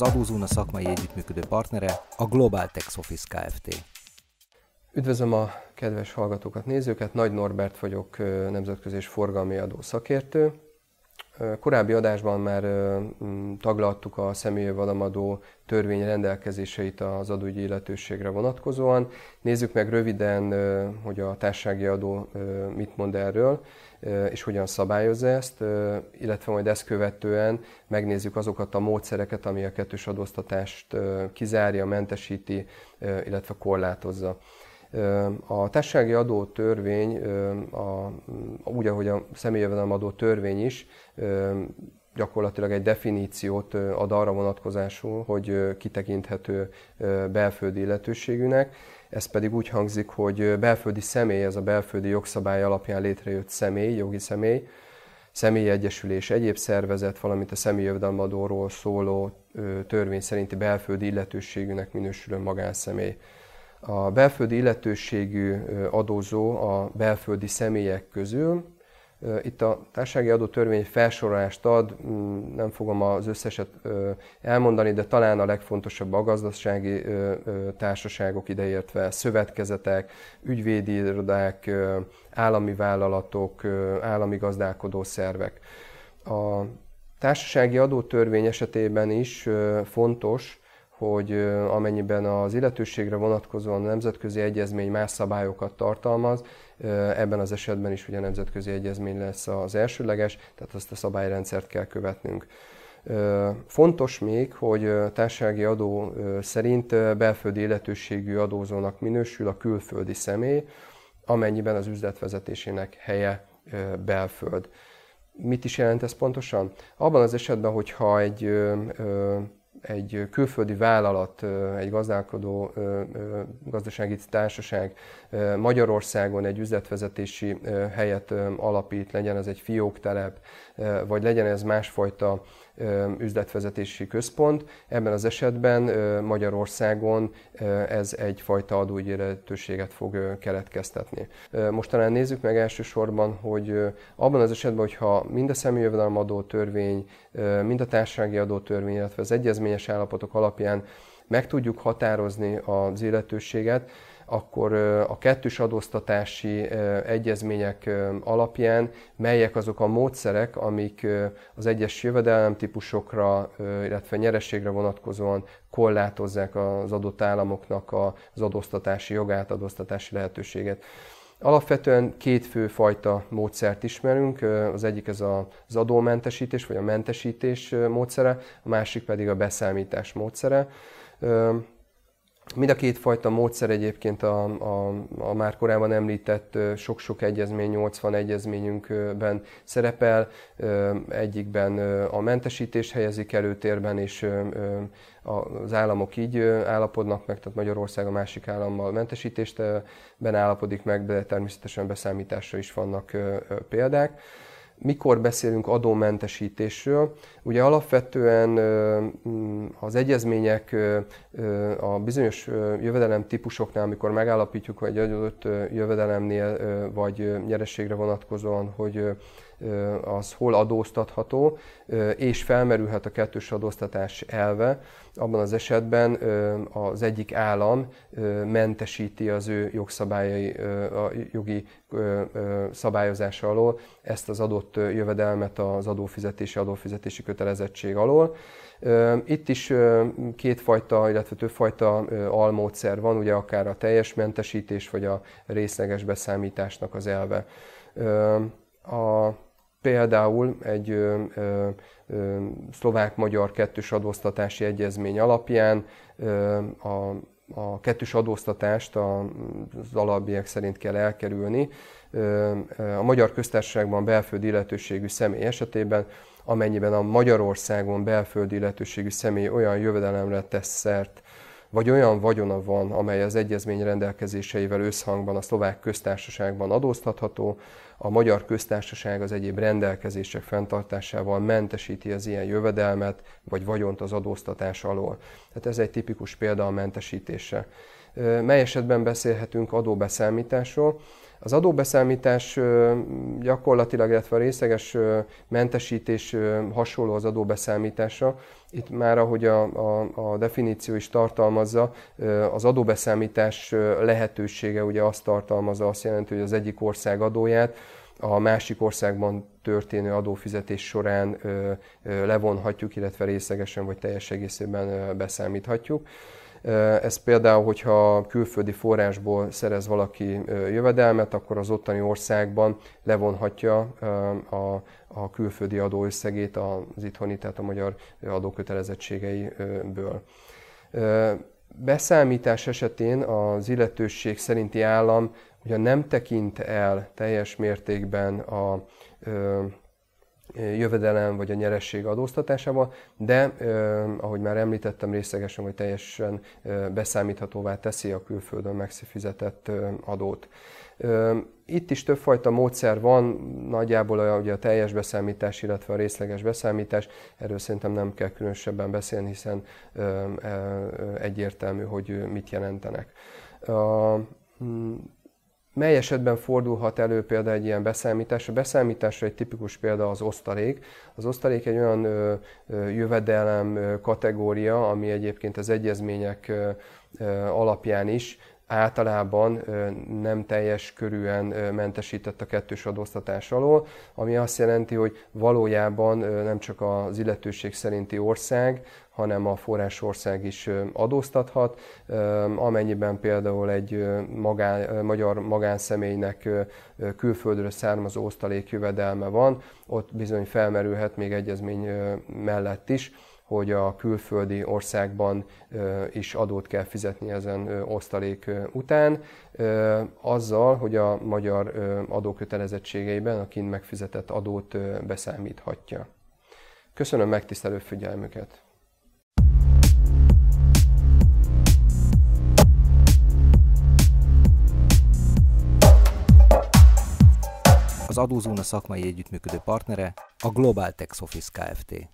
Az Adózóna szakmai együttműködő partnere a Global Tax Office Kft. Üdvözlöm a kedves hallgatókat, nézőket! Nagy Norbert vagyok, nemzetközi és forgalmi adó szakértő. Korábbi adásban már taglaltuk a személyjövedelemadó törvény rendelkezéseit az adóügyi illetőségre vonatkozóan. Nézzük meg röviden, hogy a társasági adó mit mond erről, és hogyan szabályozza ezt, illetve majd ezt követően megnézzük azokat a módszereket, ami a kettős adóztatást kizárja, mentesíti, illetve korlátozza. A társasági adó törvény, a, úgy, ahogy a személyjövedelem adó törvény is, gyakorlatilag egy definíciót ad arra vonatkozásul, hogy kitekinthető belföldi illetőségűnek. Ez pedig úgy hangzik, hogy belföldi személy, ez a belföldi jogszabály alapján létrejött személy, jogi személy, személyi egyesülés, egyéb szervezet, valamint a személyjövedelemadóról szóló törvény szerinti belföldi illetőségűnek minősülő magánszemély. A belföldi illetőségű adózó a belföldi személyek közül, itt a társasági adótörvény felsorolást ad, nem fogom az összeset elmondani, de talán a legfontosabb a gazdasági társaságok ideértve, szövetkezetek, ügyvédi irodák, állami vállalatok, állami gazdálkodó szervek. A társasági adótörvény esetében is fontos, hogy amennyiben az illetőségre vonatkozóan nemzetközi egyezmény más szabályokat tartalmaz, ebben az esetben is ugye a nemzetközi egyezmény lesz az elsőleges, tehát azt a szabályrendszert kell követnünk. Fontos még, hogy társasági adó szerint belföldi illetőségű adózónak minősül a külföldi személy, amennyiben az üzletvezetésének helye belföld. Mit is jelent ez pontosan? Abban az esetben, hogyha egy egy külföldi vállalat, egy gazdálkodó gazdasági társaság Magyarországon egy üzletvezetési helyet alapít, legyen ez egy fióktelep, vagy legyen ez másfajta üzletvezetési központ. Ebben az esetben Magyarországon ez egyfajta adóügyi lehetőséget fog keletkeztetni. Most talán nézzük meg elsősorban, hogy abban az esetben, hogyha mind a személyjövedelemadó törvény, mind a társasági adótörvény, illetve az egyezményes állapotok alapján meg tudjuk határozni az illetőséget, akkor a kettős adóztatási egyezmények alapján melyek azok a módszerek, amik az egyes jövedelemtípusokra, illetve nyerességre vonatkozóan korlátozzák az adott államoknak az adóztatási jogát, adóztatási lehetőséget. Alapvetően két fő fajta módszert ismerünk, az egyik ez az adómentesítés, vagy a mentesítés módszere, a másik pedig a beszámítás módszere. Mind a két fajta módszer egyébként a, a, a már korábban említett sok-sok egyezmény, 80 egyezményünkben szerepel. Egyikben a mentesítés helyezik előtérben, és az államok így állapodnak meg, tehát Magyarország a másik állammal mentesítéstben állapodik meg, de természetesen beszámításra is vannak példák mikor beszélünk adómentesítésről. Ugye alapvetően mm, az egyezmények a bizonyos jövedelem típusoknál, amikor megállapítjuk, hogy egy adott jövedelemnél vagy nyerességre vonatkozóan, hogy az hol adóztatható, és felmerülhet a kettős adóztatás elve, abban az esetben az egyik állam mentesíti az ő jogszabályai, a jogi szabályozása alól ezt az adott jövedelmet az adófizetési, adófizetési kötelezettség alól. Itt is kétfajta, illetve többfajta almódszer van, ugye akár a teljes mentesítés, vagy a részleges beszámításnak az elve. A Például egy ö, ö, ö, szlovák-magyar kettős adóztatási egyezmény alapján ö, a, a kettős adóztatást az alapbiek szerint kell elkerülni. A Magyar Köztársaságban belföldi illetőségű személy esetében, amennyiben a Magyarországon belföldi illetőségű személy olyan jövedelemre tesz szert, vagy olyan vagyona van, amely az egyezmény rendelkezéseivel összhangban a szlovák köztársaságban adóztatható, a magyar köztársaság az egyéb rendelkezések fenntartásával mentesíti az ilyen jövedelmet, vagy vagyont az adóztatás alól. Tehát ez egy tipikus példa a mentesítésre. Mely esetben beszélhetünk adóbeszámításról? Az adóbeszámítás gyakorlatilag, illetve a részleges mentesítés hasonló az adóbeszámításra. Itt már, ahogy a, a, a definíció is tartalmazza, az adóbeszámítás lehetősége ugye azt tartalmazza, azt jelenti, hogy az egyik ország adóját a másik országban történő adófizetés során levonhatjuk, illetve részlegesen vagy teljes egészében beszámíthatjuk. Ez például, hogyha külföldi forrásból szerez valaki jövedelmet, akkor az ottani országban levonhatja a, a külföldi adóösszegét az itthoni, tehát a magyar adókötelezettségeiből. Beszámítás esetén az illetőség szerinti állam ugye nem tekint el teljes mértékben a jövedelem vagy a nyeresség adóztatásával, de ahogy már említettem, részlegesen vagy teljesen beszámíthatóvá teszi a külföldön megfizetett adót. Itt is többfajta módszer van, nagyjából a, ugye a teljes beszámítás, illetve a részleges beszámítás. Erről szerintem nem kell különösebben beszélni, hiszen egyértelmű, hogy mit jelentenek. Mely esetben fordulhat elő például egy ilyen beszámítás? A beszámításra egy tipikus példa az osztalék. Az osztalék egy olyan ö, ö, jövedelem kategória, ami egyébként az egyezmények ö, alapján is általában nem teljes körűen mentesített a kettős adóztatás alól, ami azt jelenti, hogy valójában nem csak az illetőség szerinti ország, hanem a forrásország is adóztathat, amennyiben például egy magán, magyar magánszemélynek külföldről származó osztalék jövedelme van, ott bizony felmerülhet még egyezmény mellett is, hogy a külföldi országban is adót kell fizetni ezen osztalék után, azzal, hogy a magyar adókötelezettségeiben a kint megfizetett adót beszámíthatja. Köszönöm megtisztelő figyelmüket! Az Adózóna szakmai együttműködő partnere a Global Tax Office Kft.